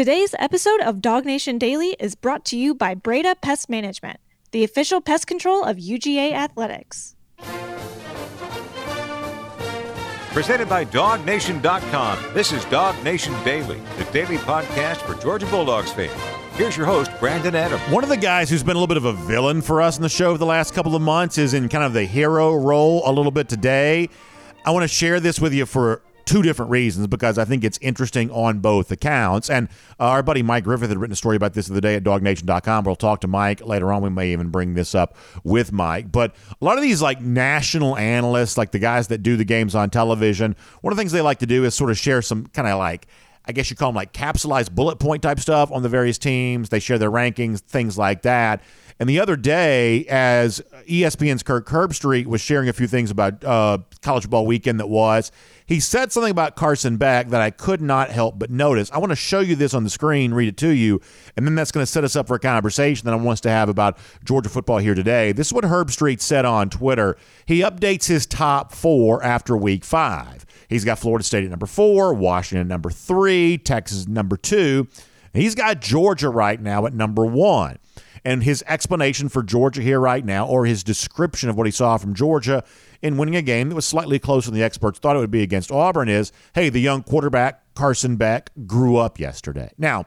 Today's episode of DawgNation Daily is brought to you by Breda Pest Management, the official pest control of UGA Athletics. Presented by DawgNation.com. This is DawgNation Daily, the daily podcast for Georgia Bulldogs fans. Here's your host, Brandon Adams. One of the guys who's been a little bit of a villain for us in the show over the last couple of months is in kind of the hero role a little bit today. I want to share this with you for two different reasons because I think it's interesting on both accounts. And uh, our buddy Mike Griffith had written a story about this the other day at dawgnation.com. We'll talk to Mike later on. We may even bring this up with Mike. But a lot of these like national analysts, like the guys that do the games on television, one of the things they like to do is sort of share some kind of like I guess you call them like capsulized bullet point type stuff on the various teams. They share their rankings, things like that. And the other day, as ESPN's Kirk Herbstreit was sharing a few things about uh, college ball weekend that was, he said something about Carson Beck that I could not help but notice. I want to show you this on the screen, read it to you, and then that's going to set us up for a conversation that I want us to have about Georgia football here today. This is what Herbstreit said on Twitter. He updates his top four after week five. He's got Florida State at number four, Washington at number three, Texas number two. He's got Georgia right now at number one. And his explanation for Georgia here right now, or his description of what he saw from Georgia in winning a game that was slightly closer than the experts thought it would be against Auburn, is hey, the young quarterback, Carson Beck, grew up yesterday. Now,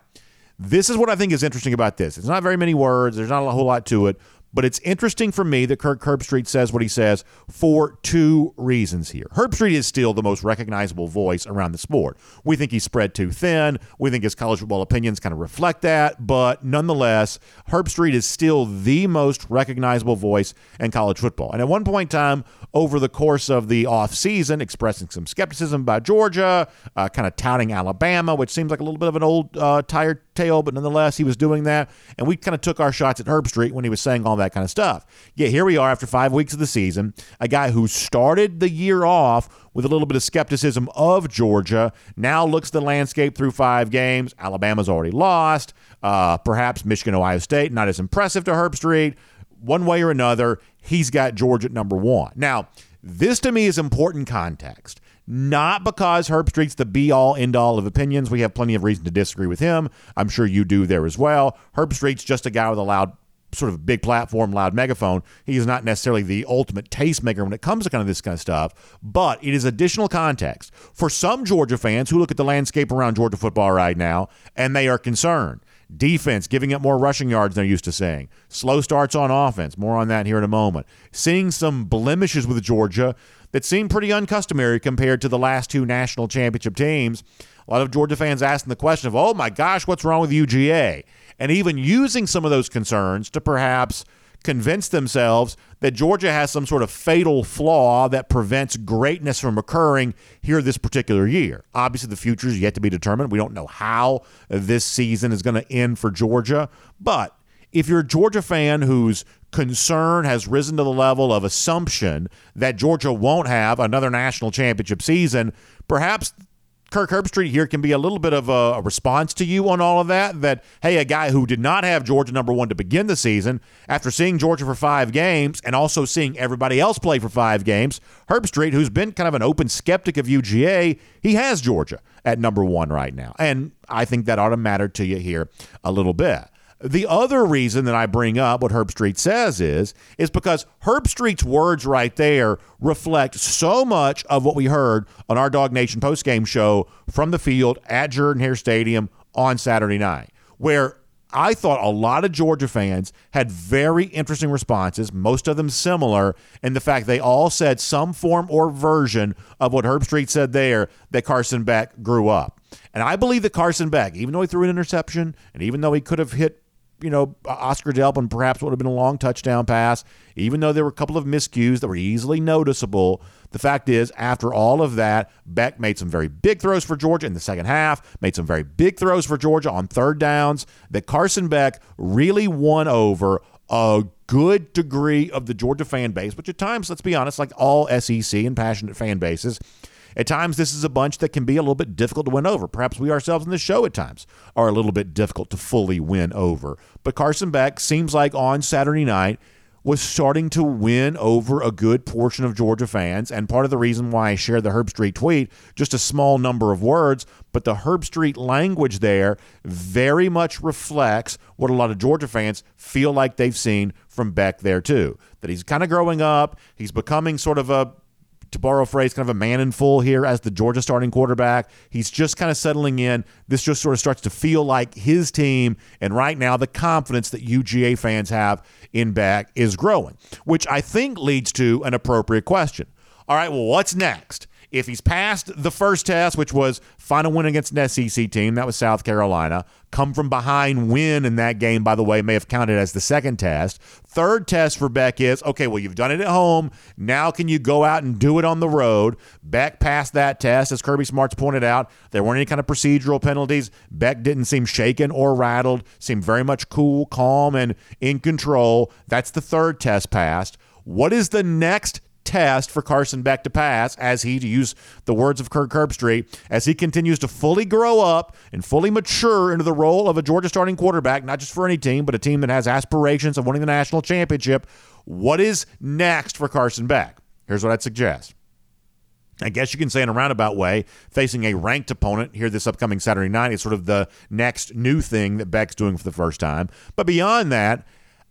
this is what I think is interesting about this. It's not very many words, there's not a whole lot to it, but it's interesting for me that Kirk Herbstreit says what he says for two reasons here. Herbstreit is still the most recognizable voice around the sport. We think he's spread too thin. We think his college football opinions kind of reflect that. But nonetheless, Herbstreit is still the most recognizable voice in college football. And at one point in time, over the course of the offseason, expressing some skepticism about Georgia, uh, kind of touting Alabama, which seems like a little bit of an old uh, tired tale, but nonetheless, he was doing that. And we kind of took our shots at Herbstreit when he was saying all that kind of stuff. Yeah, here we are after five weeks of the season. A guy who started the year off with a little bit of skepticism of Georgia now looks the landscape through five games. Alabama's already lost. Uh, perhaps Michigan, Ohio State, not as impressive to Herbstreit. One way or another, he's got Georgia at number one. Now, this to me is important context not because Herbstreit's the be all end all of opinions. We have plenty of reason to disagree with him. I'm sure you do there as well. Herbstreit's just a guy with a loud, sort of big platform, loud megaphone. He is not necessarily the ultimate tastemaker when it comes to kind of this kind of stuff, but it is additional context for some Georgia fans who look at the landscape around Georgia football right now and they are concerned. Defense giving up more rushing yards than they're used to seeing. Slow starts on offense. More on that here in a moment. Seeing some blemishes with Georgia that seem pretty uncustomary compared to the last two national championship teams. A lot of Georgia fans asking the question of, oh my gosh, what's wrong with UGA? And even using some of those concerns to perhaps convince themselves that Georgia has some sort of fatal flaw that prevents greatness from occurring here this particular year. Obviously, the future is yet to be determined. We don't know how this season is going to end for Georgia. But if you're a Georgia fan whose concern has risen to the level of assumption that Georgia won't have another national championship season, perhaps Kirk Herbstreit here can be a little bit of a, response to you on all of that. That, hey, a guy who did not have Georgia number one to begin the season, after seeing Georgia for five games and also seeing everybody else play for five games, Herbstreit, who's been kind of an open skeptic of UGA, he has Georgia at number one right now. And I think that ought to matter to you here a little bit. The other reason that I bring up what Herbstreit says is is because Herbstreit's words right there reflect so much of what we heard on our DawgNation postgame show from the field at Jordan Hare Stadium on Saturday night, where I thought a lot of Georgia fans had very interesting responses, most of them similar, in the fact they all said some form or version of what Herbstreit said there that Carson Beck grew up. And I believe that Carson Beck, even though he threw an interception and even though he could have hit you know, Oscar Delp in perhaps would have been a long touchdown pass, even though there were a couple of miscues that were easily noticeable. The fact is, after all of that, Beck made some very big throws for Georgia in the second half, made some very big throws for Georgia on third downs. That Carson Beck really won over a good degree of the Georgia fan base, which at times, let's be honest, like all SEC and passionate fan bases, at times, this is a bunch that can be a little bit difficult to win over. Perhaps we ourselves in the show at times are a little bit difficult to fully win over. But Carson Beck seems like on Saturday night was starting to win over a good portion of Georgia fans. And part of the reason why I shared the Herbstreit tweet, just a small number of words, but the Herbstreit language there very much reflects what a lot of Georgia fans feel like they've seen from Beck there too. That he's kind of growing up, he's becoming sort of a to borrow a phrase, kind of a man in full here as the Georgia starting quarterback. He's just kind of settling in. This just sort of starts to feel like his team. And right now, the confidence that UGA fans have in Beck is growing, which I think leads to an appropriate question. All right, well, what's next? If he's passed the first test, which was final win against an SEC team, that was South Carolina, come from behind win in that game, by the way, may have counted as the second test. Third test for Beck is okay, well, you've done it at home. Now can you go out and do it on the road? Beck passed that test, as Kirby Smart's pointed out. There weren't any kind of procedural penalties. Beck didn't seem shaken or rattled, seemed very much cool, calm, and in control. That's the third test passed. What is the next test for Carson Beck to pass as he, to use the words of Kirk Herbstreit, as he continues to fully grow up and fully mature into the role of a Georgia starting quarterback, not just for any team, but a team that has aspirations of winning the national championship. What is next for Carson Beck? Here's what I'd suggest. I guess you can say in a roundabout way, facing a ranked opponent here this upcoming Saturday night is sort of the next new thing that Beck's doing for the first time. But beyond that,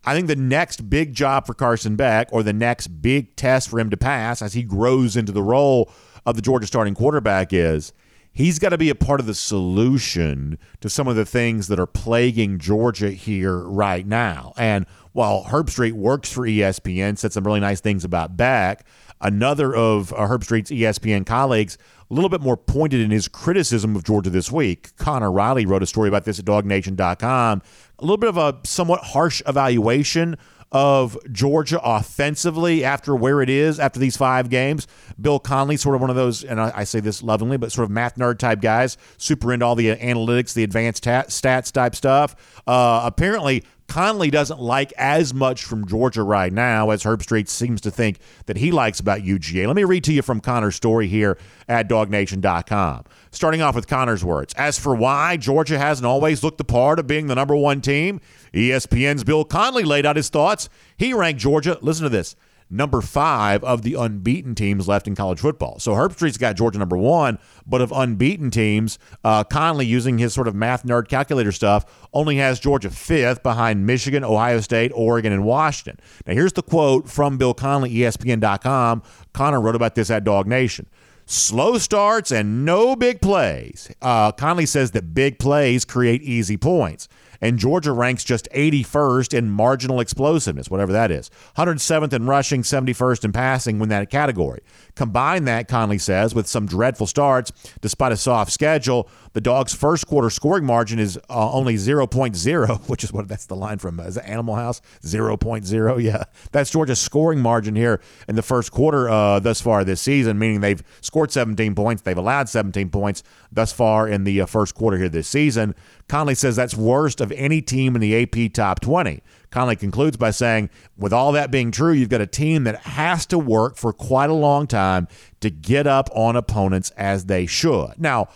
I think the next big job for Carson Beck, or the next big test for him to pass as he grows into the role of the Georgia starting quarterback, is he's got to be a part of the solution to some of the things that are plaguing Georgia here right now. And while Herbstreit works for ESPN, said some really nice things about Beck, another of uh, Herbstreit's ESPN colleagues a little bit more pointed in his criticism of Georgia this week. Connor Riley wrote a story about this at dawgnation.com a little bit of a somewhat harsh evaluation of Georgia offensively after where it is after these five games. Bill Connelly, sort of one of those, and I, I say this lovingly, but sort of math nerd type guys, super into all the analytics, the advanced ta- stats type stuff. Uh, apparently, Connelly doesn't like as much from Georgia right now as Herbstreit seems to think that he likes about UGA. Let me read to you from Connor's story here at dawgnation.com. Starting off with Connor's words. As for why Georgia hasn't always looked the part of being the number one team, ESPN's Bill Connelly laid out his thoughts. He ranked Georgia, listen to this, number five of the unbeaten teams left in college football. So Herbstreit's got Georgia number one, but of unbeaten teams, uh, Connelly, using his sort of math nerd calculator stuff, only has Georgia fifth behind Michigan, Ohio State, Oregon, and Washington. Now, here's the quote from Bill Connelly, ESPN.com. Connor wrote about this at DawgNation. Slow starts and no big plays. Uh, Connelly says that big plays create easy points and Georgia ranks just 81st in marginal explosiveness, whatever that is. 107th in rushing, 71st in passing when that category. Combine that, Connelly says, with some dreadful starts despite a soft schedule. The Dogs' first quarter scoring margin is uh, only 0.0, which is what that's the line from uh, is Animal House 0.0. Yeah, that's Georgia's scoring margin here in the first quarter uh, thus far this season, meaning they've scored 17 points, they've allowed 17 points thus far in the uh, first quarter here this season. Connelly says that's worst of any team in the AP top 20. Connelly concludes by saying, with all that being true, you've got a team that has to work for quite a long time to get up on opponents as they should. Now,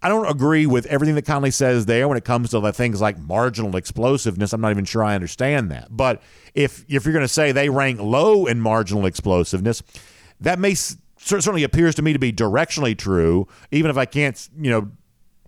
I don't agree with everything that Connelly says there when it comes to things like marginal explosiveness. I'm not even sure I understand that. But if if you're going to say they rank low in marginal explosiveness, that may certainly appears to me to be directionally true, even if I can't, you know,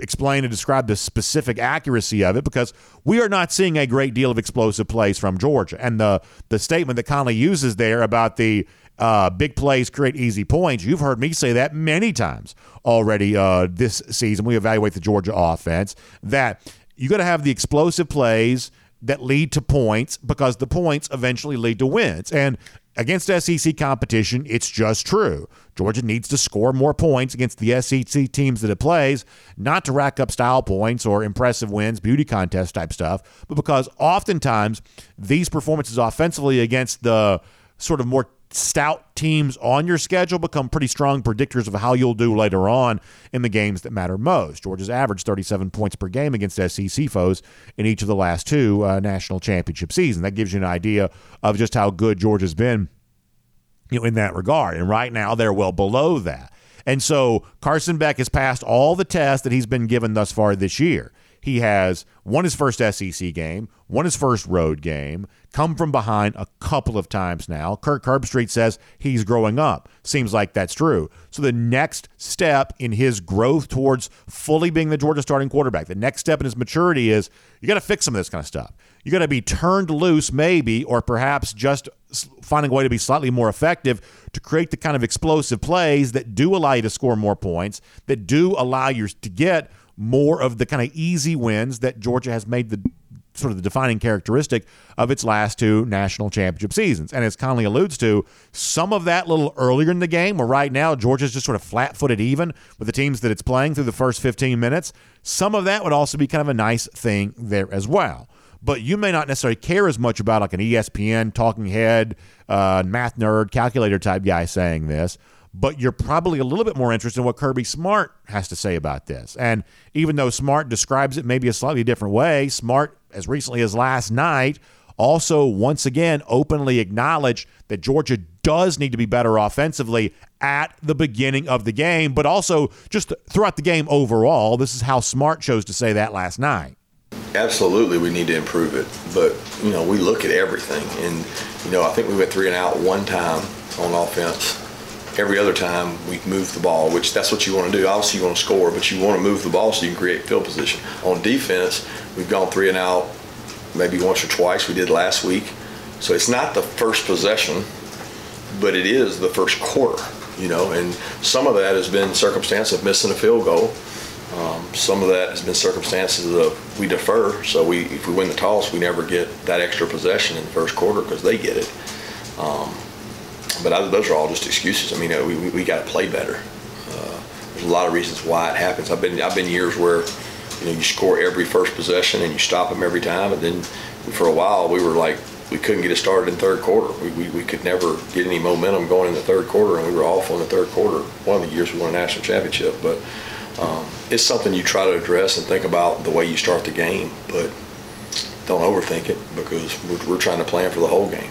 explain and describe the specific accuracy of it because we are not seeing a great deal of explosive plays from Georgia. And the the statement that Connelly uses there about the uh, big plays create easy points. You've heard me say that many times already uh, this season. We evaluate the Georgia offense that you got to have the explosive plays that lead to points because the points eventually lead to wins. And against SEC competition, it's just true. Georgia needs to score more points against the SEC teams that it plays, not to rack up style points or impressive wins, beauty contest type stuff, but because oftentimes these performances offensively against the sort of more stout teams on your schedule become pretty strong predictors of how you'll do later on in the games that matter most. Georgia's averaged 37 points per game against SEC foes in each of the last two uh, national championship seasons. That gives you an idea of just how good Georgia's been you know, in that regard. And right now they're well below that. And so Carson Beck has passed all the tests that he's been given thus far this year. He has won his first SEC game, won his first road game, come from behind a couple of times now. Kirk Herbstreit says he's growing up. Seems like that's true. So the next step in his growth towards fully being the Georgia starting quarterback, the next step in his maturity is you got to fix some of this kind of stuff. You got to be turned loose, maybe, or perhaps just finding a way to be slightly more effective to create the kind of explosive plays that do allow you to score more points, that do allow you to get more of the kind of easy wins that Georgia has made the sort of the defining characteristic of its last two national championship seasons. And as Connelly alludes to, some of that little earlier in the game, where right now Georgia's just sort of flat footed even with the teams that it's playing through the first 15 minutes, some of that would also be kind of a nice thing there as well. But you may not necessarily care as much about like an ESPN talking head, uh, math nerd, calculator type guy saying this but you're probably a little bit more interested in what Kirby Smart has to say about this. And even though Smart describes it maybe a slightly different way, Smart, as recently as last night, also once again openly acknowledged that Georgia does need to be better offensively at the beginning of the game, but also just throughout the game overall. This is how Smart chose to say that last night. Absolutely, we need to improve it. But, you know, we look at everything. And, you know, I think we went three and out one time on offense every other time we move the ball, which that's what you want to do. Obviously, you want to score, but you want to move the ball so you can create field position. On defense, we've gone three and out maybe once or twice. We did last week. So it's not the first possession, but it is the first quarter, you know, and some of that has been circumstance of missing a field goal. Um, some of that has been circumstances of we defer, so we if we win the toss, we never get that extra possession in the first quarter because they get it. Um, but I, those are all just excuses. I mean, we, we, we got to play better. Uh, there's a lot of reasons why it happens. I've been I've been years where you know you score every first possession and you stop them every time, and then for a while we were like we couldn't get it started in third quarter. We, we, we could never get any momentum going in the third quarter, and we were awful in the third quarter. One of the years we won a national championship, but um, it's something you try to address and think about the way you start the game, but don't overthink it because we're, we're trying to plan for the whole game.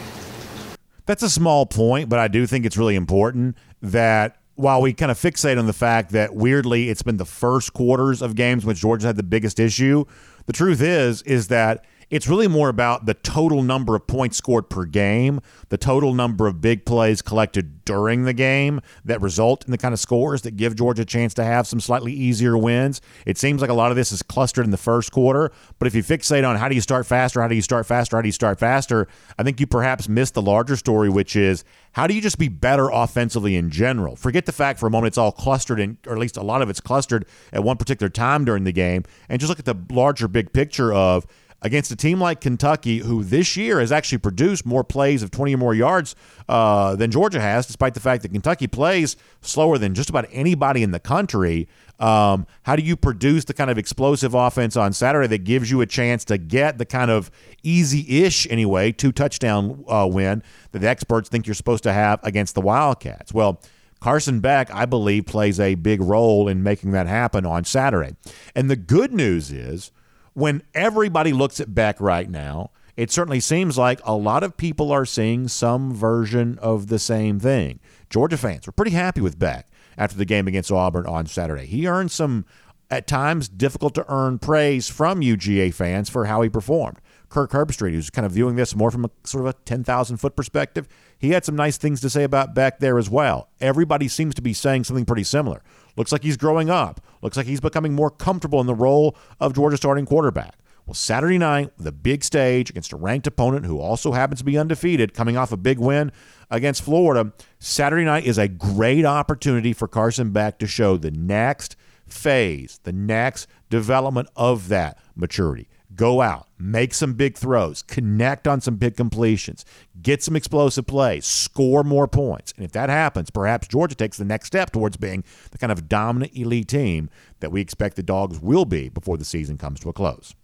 That's a small point, but I do think it's really important that while we kind of fixate on the fact that weirdly it's been the first quarters of games which Georgia had the biggest issue, the truth is is that it's really more about the total number of points scored per game, the total number of big plays collected during the game that result in the kind of scores that give Georgia a chance to have some slightly easier wins. It seems like a lot of this is clustered in the first quarter, but if you fixate on how do you start faster, how do you start faster, how do you start faster, I think you perhaps miss the larger story, which is how do you just be better offensively in general? Forget the fact for a moment it's all clustered in, or at least a lot of it's clustered at one particular time during the game, and just look at the larger big picture of against a team like Kentucky, who this year has actually produced more plays of 20 or more yards uh, than Georgia has, despite the fact that Kentucky plays slower than just about anybody in the country. Um, how do you produce the kind of explosive offense on Saturday that gives you a chance to get the kind of easy ish, anyway, two touchdown uh, win that the experts think you're supposed to have against the Wildcats? Well, Carson Beck, I believe, plays a big role in making that happen on Saturday. And the good news is when everybody looks at Beck right now, it certainly seems like a lot of people are seeing some version of the same thing. Georgia fans were pretty happy with Beck after the game against Auburn on Saturday. He earned some, at times, difficult to earn praise from UGA fans for how he performed. Kirk Herbstreit, who's kind of viewing this more from a sort of a 10,000 foot perspective, he had some nice things to say about Beck there as well. Everybody seems to be saying something pretty similar. Looks like he's growing up. Looks like he's becoming more comfortable in the role of Georgia starting quarterback. Well, Saturday night, the big stage against a ranked opponent who also happens to be undefeated, coming off a big win against Florida, Saturday night is a great opportunity for Carson Beck to show the next phase, the next development of that maturity. Go out, make some big throws, connect on some big completions, get some explosive plays, score more points. And if that happens, perhaps Georgia takes the next step towards being the kind of dominant elite team that we expect the Dogs will be before the season comes to a close.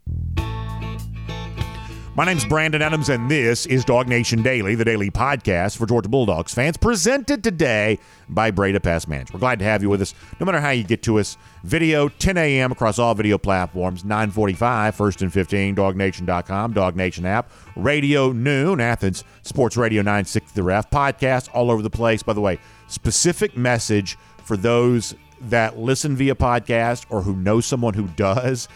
My name's Brandon Adams, and this is DawgNation Daily, the daily podcast for Georgia Bulldogs fans, presented today by Breda Pest Management. We're glad to have you with us, no matter how you get to us. Video, 10 a.m. across all video platforms, 945, first and 15, dawgnation.com, Dog Nation app, radio noon, Athens, Sports Radio 960 The Ref, podcast all over the place. By the way, specific message for those that listen via podcast or who know someone who does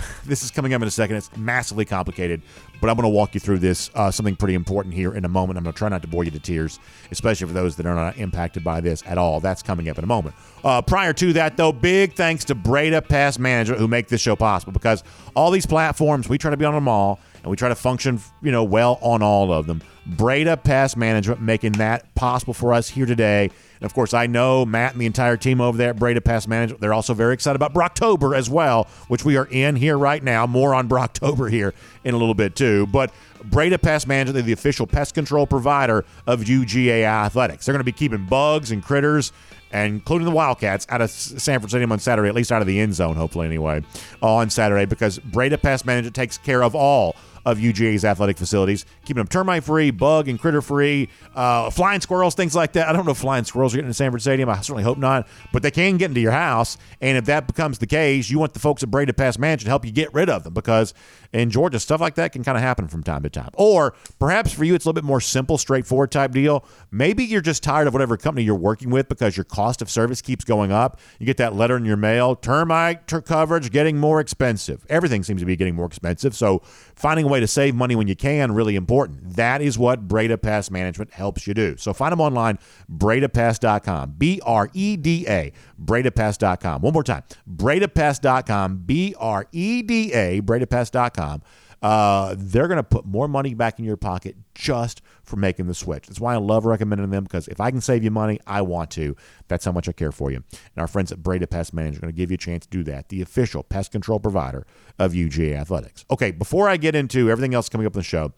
this is coming up in a second. It's massively complicated, but I'm going to walk you through this uh, something pretty important here in a moment. I'm going to try not to bore you to tears, especially for those that are not impacted by this at all. That's coming up in a moment. Uh, prior to that, though, big thanks to Breda Pest Management who make this show possible because all these platforms we try to be on them all and we try to function, you know, well on all of them. Breda Pest Management making that possible for us here today. And of course, I know Matt and the entire team over there at Breda Pest Management. They're also very excited about Brocktober as well, which we are in here right now. More on Brocktober here in a little bit too. But Breda Pest Management, they're the official pest control provider of UGA Athletics. They're going to be keeping bugs and critters and including the Wildcats out of Sanford Stadium on Saturday, at least out of the end zone, hopefully anyway, on Saturday, because Breda Pest Management takes care of all of UGA's athletic facilities, keeping them termite free, bug and critter free, uh, flying squirrels, things like that. I don't know if flying squirrels are getting into Sanford Stadium. I certainly hope not, but they can get into your house. And if that becomes the case, you want the folks at Breda Pest Management to help you get rid of them because in Georgia, stuff like that can kind of happen from time to time. Or perhaps for you, it's a little bit more simple, straightforward type deal. Maybe you're just tired of whatever company you're working with because your cost of service keeps going up. You get that letter in your mail, termite ter- coverage getting more expensive. Everything seems to be getting more expensive. So finding way to save money when you can, really important. That is what Breda Pest Management helps you do. So find them online, bredapest.com, B R E D A, bredapest.com. One more time, bredapest.com, B R E D A, bredapest.com. Uh, they're going to put more money back in your pocket just for making the switch. That's why I love recommending them because if I can save you money, I want to. That's how much I care for you. And our friends at Breda Pest Management are going to give you a chance to do that, the official pest control provider of UGA Athletics. Okay, before I get into everything else coming up in the show,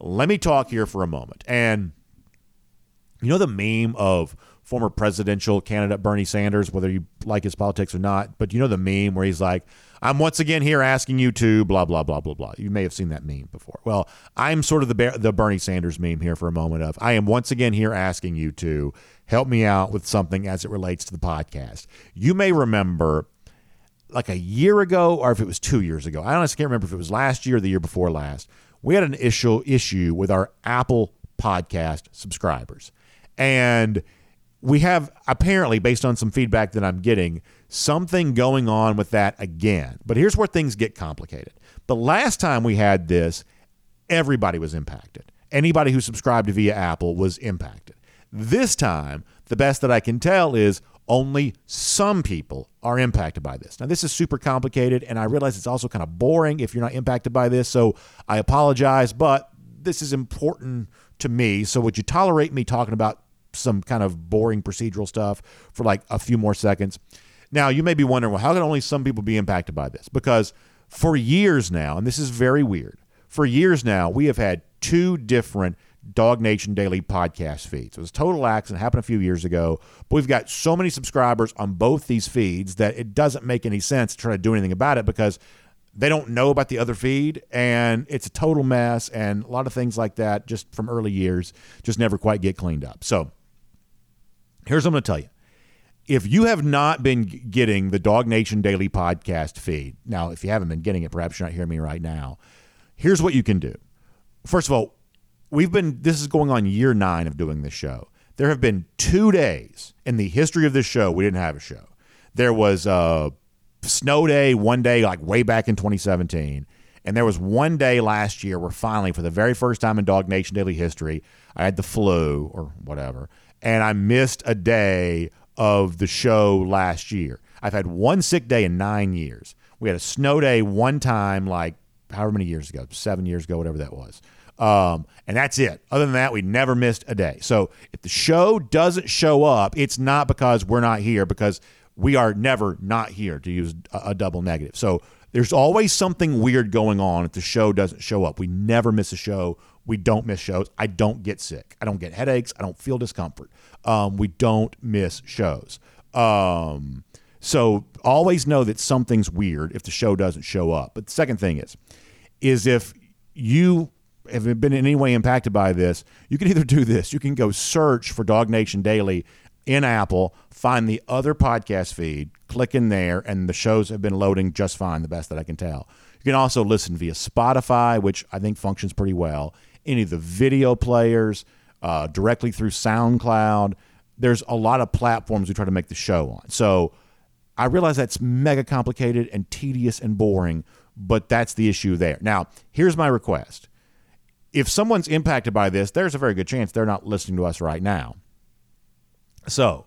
let me talk here for a moment. And you know the meme of former presidential candidate Bernie Sanders, whether you like his politics or not, but you know the meme where he's like, I'm once again here asking you to blah blah blah blah blah. You may have seen that meme before. Well, I'm sort of the the Bernie Sanders meme here for a moment of I am once again here asking you to help me out with something as it relates to the podcast. You may remember like a year ago or if it was 2 years ago. I honestly can't remember if it was last year or the year before last. We had an issue issue with our Apple podcast subscribers. And we have apparently, based on some feedback that I'm getting, something going on with that again. But here's where things get complicated. The last time we had this, everybody was impacted. Anybody who subscribed to via Apple was impacted. This time, the best that I can tell is only some people are impacted by this. Now, this is super complicated, and I realize it's also kind of boring if you're not impacted by this, so I apologize, but this is important to me. So, would you tolerate me talking about some kind of boring procedural stuff for like a few more seconds. Now, you may be wondering, well, how can only some people be impacted by this? Because for years now, and this is very weird, for years now, we have had two different DawgNation Daily podcast feeds. It was a total accident, happened a few years ago, but we've got so many subscribers on both these feeds that it doesn't make any sense to try to do anything about it because they don't know about the other feed and it's a total mess and a lot of things like that just from early years just never quite get cleaned up. So Here's what I'm going to tell you. If you have not been getting the DawgNation Daily podcast feed, now, if you haven't been getting it, perhaps you're not hearing me right now. Here's what you can do. First of all, we've been, this is going on year nine of doing this show. There have been two days in the history of this show we didn't have a show. There was a snow day one day, like way back in 2017. And there was one day last year where finally, for the very first time in DawgNation Daily history, I had the flu or whatever and I missed a day of the show last year. I've had one sick day in nine years. We had a snow day one time, like however many years ago, seven years ago, whatever that was. Um, and that's it. Other than that, we never missed a day. So if the show doesn't show up, it's not because we're not here, because we are never not here, to use a, a double negative. So there's always something weird going on if the show doesn't show up. We never miss a show. We don't miss shows. I don't get sick. I don't get headaches. I don't feel discomfort. Um, we don't miss shows. Um, so always know that something's weird if the show doesn't show up. But the second thing is, is if you have been in any way impacted by this, you can either do this. You can go search for DawgNation Daily in Apple, find the other podcast feed, click in there, and the shows have been loading just fine, the best that I can tell. You can also listen via Spotify, which I think functions pretty well, any of the video players, uh, directly through SoundCloud. There's a lot of platforms we try to make the show on. So I realize that's mega complicated and tedious and boring, but that's the issue there. Now, here's my request. If someone's impacted by this, there's a very good chance they're not listening to us right now. So,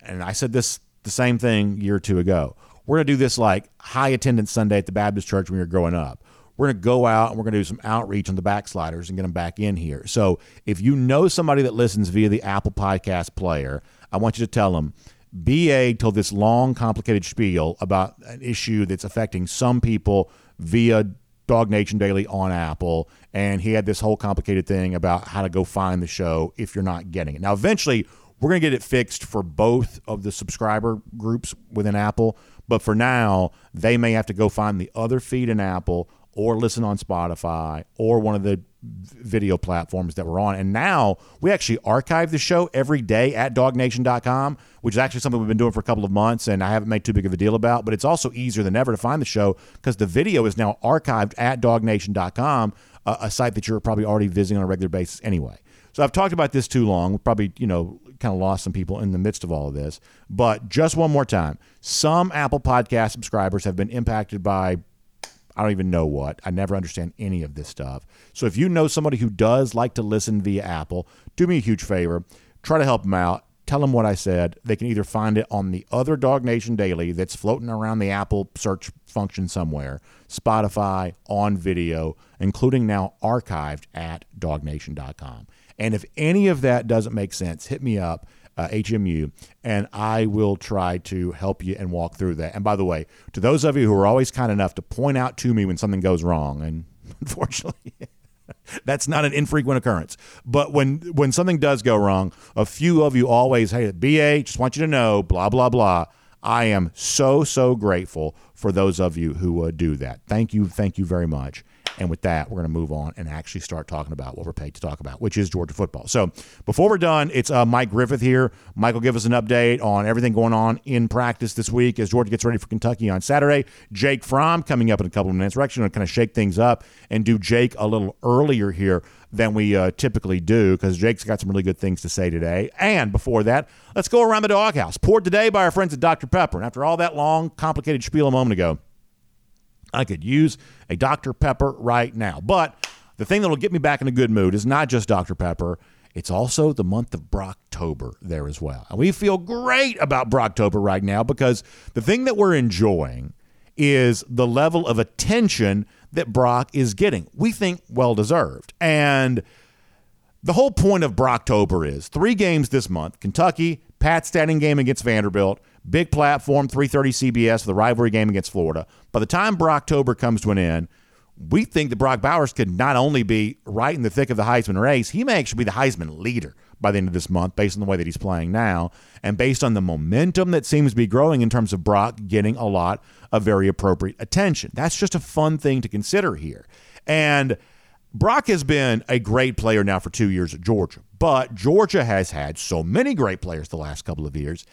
and I said this the same thing year or two ago. We're going to do this like high attendance Sunday at the Baptist church when you're growing up. We're going to go out and we're going to do some outreach on the backsliders and get them back in here. So if you know somebody that listens via the Apple Podcast player, I want you to tell them BA told this long, complicated spiel about an issue that's affecting some people via DawgNation Daily on Apple. And he had this whole complicated thing about how to go find the show if you're not getting it. Now, eventually, we're going to get it fixed for both of the subscriber groups within Apple. But for now, they may have to go find the other feed in Apple or listen on Spotify or one of the video platforms that we're on. And now we actually archive the show every day at dawgnation.com, which is actually something we've been doing for a couple of months and I haven't made too big of a deal about. But it's also easier than ever to find the show because the video is now archived at dawgnation.com, a, a site that you're probably already visiting on a regular basis anyway. So I've talked about this too long. Probably, you know, kind of lost some people in the midst of all of this. But just one more time, some Apple Podcast subscribers have been impacted by I don't even know what. I never understand any of this stuff. So if you know somebody who does like to listen via Apple, do me a huge favor. Try to help them out. Tell them what I said. They can either find it on the other DawgNation Daily that's floating around the Apple search function somewhere, Spotify, on video, including now archived at dawgnation.com. And if any of that doesn't make sense, hit me up, uh, HMU, and I will try to help you and walk through that. And by the way, to those of you who are always kind enough to point out to me when something goes wrong, and unfortunately, that's not an infrequent occurrence. But when when something does go wrong, a few of you always, hey, BA, just want you to know, blah blah blah. I am so so grateful for those of you who uh, do that. Thank you, thank you very much. And with that, we're going to move on and actually start talking about what we're paid to talk about, which is Georgia football. So before we're done, it's uh, Mike Griffith here. Mike will give us an update on everything going on in practice this week as Georgia gets ready for Kentucky on Saturday. Jake Fromm coming up in a couple of minutes. We're actually going to kind of shake things up and do Jake a little earlier here than we uh, typically do because Jake's got some really good things to say today. And before that, let's go around the doghouse. Poured today by our friends at Dr. Pepper. And after all that long, complicated spiel a moment ago, I could use a Dr. Pepper right now. But the thing that will get me back in a good mood is not just Dr. Pepper. It's also the month of Brocktober there as well. And we feel great about Brocktober right now because the thing that we're enjoying is the level of attention that Brock is getting. We think well deserved. And the whole point of Brocktober is three games this month Kentucky, Pat standing game against Vanderbilt, big platform, 330 CBS, the rivalry game against Florida. By the time Brocktober comes to an end, we think that Brock Bowers could not only be right in the thick of the Heisman race, he may actually be the Heisman leader by the end of this month based on the way that he's playing now and based on the momentum that seems to be growing in terms of Brock getting a lot of very appropriate attention. That's just a fun thing to consider here. And Brock has been a great player now for two years at Georgia, but Georgia has had so many great players the last couple of years.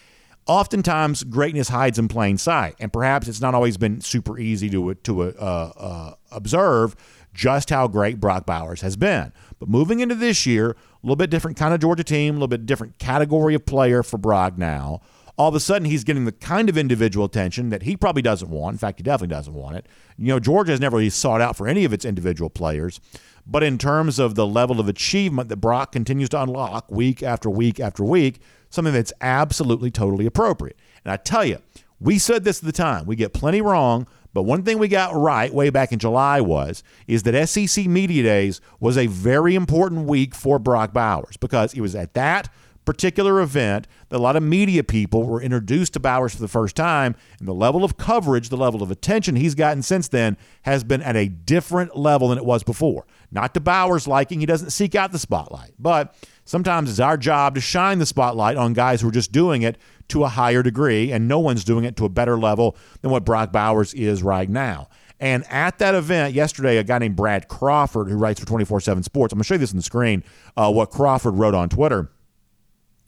Oftentimes, greatness hides in plain sight, and perhaps it's not always been super easy to to uh, uh, observe just how great Brock Bowers has been. But moving into this year, a little bit different kind of Georgia team, a little bit different category of player for Brock now all of a sudden he's getting the kind of individual attention that he probably doesn't want. In fact, he definitely doesn't want it. You know, Georgia has never really sought out for any of its individual players. But in terms of the level of achievement that Brock continues to unlock week after week after week, something that's absolutely totally appropriate. And I tell you, we said this at the time. We get plenty wrong, but one thing we got right way back in July was is that SEC Media Days was a very important week for Brock Bowers because it was at that particular event that a lot of media people were introduced to Bowers for the first time, and the level of coverage, the level of attention he's gotten since then has been at a different level than it was before. Not to Bowers' liking, he doesn't seek out the spotlight, but sometimes it's our job to shine the spotlight on guys who are just doing it to a higher degree, and no one's doing it to a better level than what Brock Bowers is right now. And at that event yesterday, a guy named Brad Crawford, who writes for 24 7 Sports, I'm going to show you this on the screen, uh, what Crawford wrote on Twitter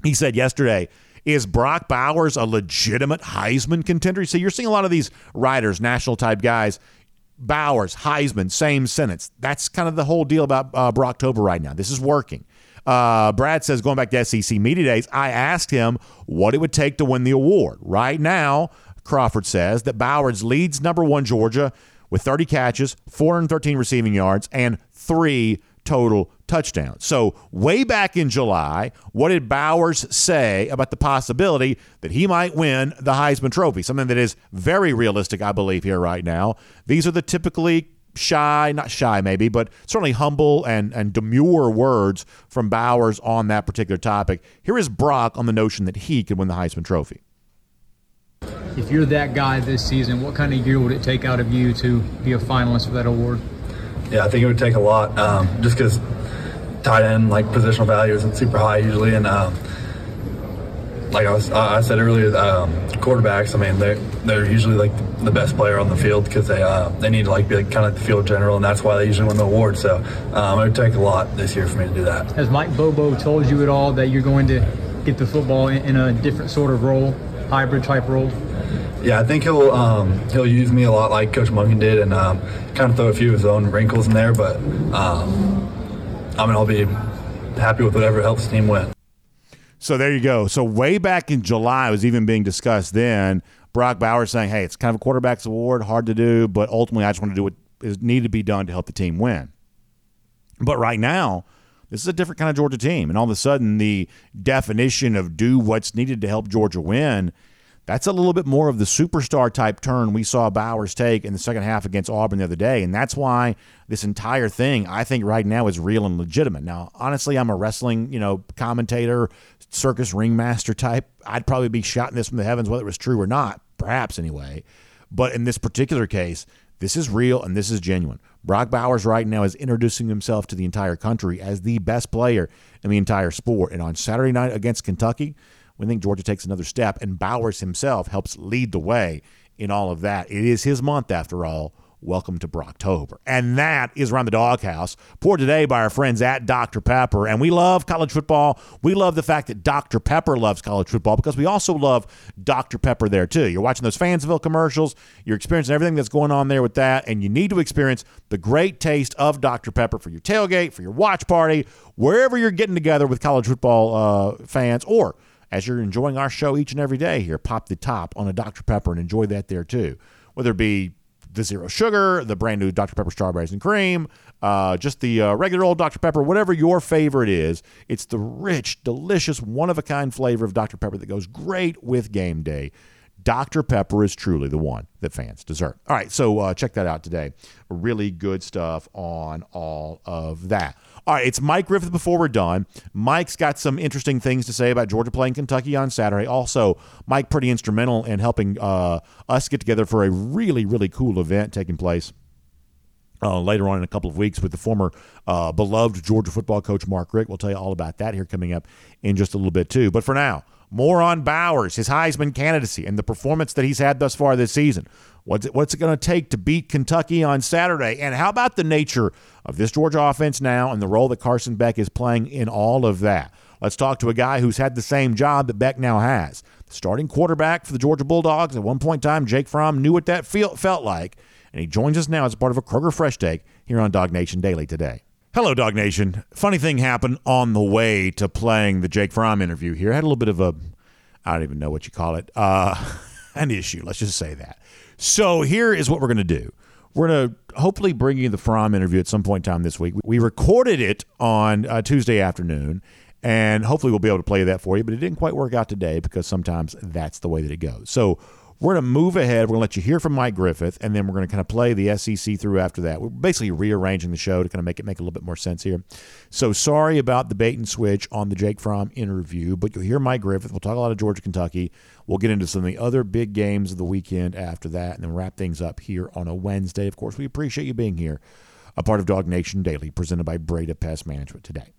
he said yesterday, is Brock Bowers a legitimate Heisman contender? So you're seeing a lot of these riders, national type guys. Bowers, Heisman, same sentence. That's kind of the whole deal about uh, Brocktober right now. This is working. Uh, Brad says, going back to SEC Media Days, I asked him what it would take to win the award. Right now, Crawford says that Bowers leads number one Georgia with 30 catches, 413 receiving yards, and three total touchdowns. So, way back in July, what did Bowers say about the possibility that he might win the Heisman Trophy? Something that is very realistic, I believe, here right now. These are the typically shy, not shy maybe, but certainly humble and, and demure words from Bowers on that particular topic. Here is Brock on the notion that he could win the Heisman Trophy. If you're that guy this season, what kind of year would it take out of you to be a finalist for that award? Yeah, I think it would take a lot, um, just because tight end like positional value isn't super high usually, and um, like I was I said earlier, um, quarterbacks. I mean, they they're usually like the best player on the field because they uh, they need to like be like, kind of like the field general, and that's why they usually win the award. So um, it would take a lot this year for me to do that. Has Mike Bobo told you at all that you're going to get the football in, in a different sort of role, hybrid type role? Yeah, I think he'll um, he'll use me a lot like Coach Monken did, and um, kind of throw a few of his own wrinkles in there. But um, I mean, I'll be happy with whatever helps the team win. So there you go. So way back in July, it was even being discussed then. Brock Bowers saying, "Hey, it's kind of a quarterback's award, hard to do, but ultimately, I just want to do what is needed to be done to help the team win." But right now, this is a different kind of Georgia team, and all of a sudden, the definition of do what's needed to help Georgia win that's a little bit more of the superstar type turn we saw Bowers take in the second half against Auburn the other day. And that's why this entire thing, I think, right now is real and legitimate. Now, honestly, I'm a wrestling, you know, commentator, circus ringmaster type. I'd probably be shouting this from the heavens whether it was true or not, perhaps anyway. But in this particular case, this is real and this is genuine. Brock Bowers right now is introducing himself to the entire country as the best player in the entire sport. And on Saturday night against Kentucky, we think Georgia takes another step, and Bowers himself helps lead the way in all of that. It is his month, after all. Welcome to Brocktober. And that is around the doghouse, poured today by our friends at Dr. Pepper. And we love college football. We love the fact that Dr. Pepper loves college football because we also love Dr. Pepper there too. You're watching those Fansville commercials, you're experiencing everything that's going on there with that, and you need to experience the great taste of Dr. Pepper for your tailgate, for your watch party, wherever you're getting together with college football uh, fans or – as you're enjoying our show each and every day here, pop the top on a Dr. Pepper and enjoy that there too. Whether it be the zero sugar, the brand new Dr. Pepper strawberries and cream, uh, just the uh, regular old Dr. Pepper, whatever your favorite is, it's the rich, delicious, one of a kind flavor of Dr. Pepper that goes great with game day. Dr. Pepper is truly the one that fans deserve. All right, so uh, check that out today. Really good stuff on all of that. All right, it's Mike Griffith before we're done. Mike's got some interesting things to say about Georgia playing Kentucky on Saturday. Also, Mike pretty instrumental in helping uh, us get together for a really, really cool event taking place. Uh, later on in a couple of weeks with the former uh, beloved Georgia football coach Mark Richt. We'll tell you all about that here coming up in just a little bit, too. But for now, more on Bowers, his Heisman candidacy, and the performance that he's had thus far this season. What's it, what's it going to take to beat Kentucky on Saturday? And how about the nature of this Georgia offense now and the role that Carson Beck is playing in all of that? Let's talk to a guy who's had the same job that Beck now has. The starting quarterback for the Georgia Bulldogs at one point in time, Jake Fromm knew what that feel, felt like, and he joins us now as part of a Kroger Fresh Take here on DawgNation Daily today. Hello, DawgNation. Funny thing happened on the way to playing the Jake Fromm interview here. I had a little bit of a, I don't even know what you call it, uh, an issue. Let's just say that. So here is what we're going to do. We're going to hopefully bring you the Fromm interview at some point in time this week. We recorded it on uh, Tuesday afternoon, and hopefully we'll be able to play that for you. But it didn't quite work out today because sometimes that's the way that it goes. So we're going to move ahead. We're going to let you hear from Mike Griffith, and then we're going to kind of play the SEC through after that. We're basically rearranging the show to kind of make it make a little bit more sense here. So sorry about the bait and switch on the Jake Fromm interview, but you'll hear Mike Griffith. We'll talk a lot of Georgia, Kentucky. We'll get into some of the other big games of the weekend after that, and then wrap things up here on a Wednesday. Of course, we appreciate you being here, a part of DawgNation Daily, presented by Breda Pest Management today.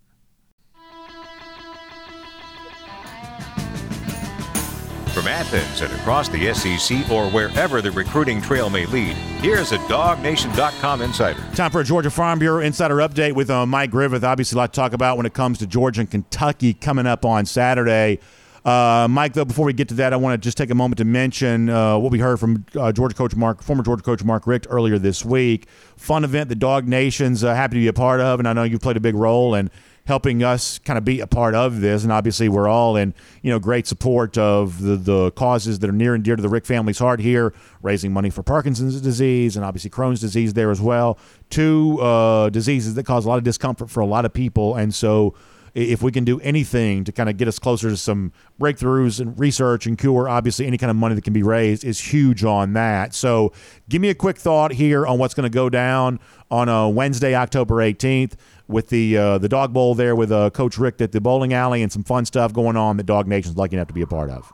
From Athens and across the SEC or wherever the recruiting trail may lead, here's a DawgNation.com insider. Time for a Georgia Farm Bureau insider update with uh, Mike Griffith. Obviously, a lot to talk about when it comes to Georgia and Kentucky coming up on Saturday. Uh, Mike, though, before we get to that, I want to just take a moment to mention uh, what we heard from uh, Georgia coach Mark, former Georgia coach Mark Richt earlier this week. Fun event the DawgNation's uh, happy to be a part of, and I know you've played a big role in helping us kind of be a part of this. And obviously, we're all in you know great support of the the causes that are near and dear to the Richt family's heart here, raising money for Parkinson's disease and obviously Crohn's disease there as well. Two uh, diseases that cause a lot of discomfort for a lot of people, and so if we can do anything to kind of get us closer to some breakthroughs and research and cure, obviously any kind of money that can be raised is huge on that. So give me a quick thought here on what's going to go down on a uh, Wednesday, October 18th with the uh, the Dog Bowl there with uh, Coach Richt at the bowling alley and some fun stuff going on that DawgNation's lucky enough to be a part of.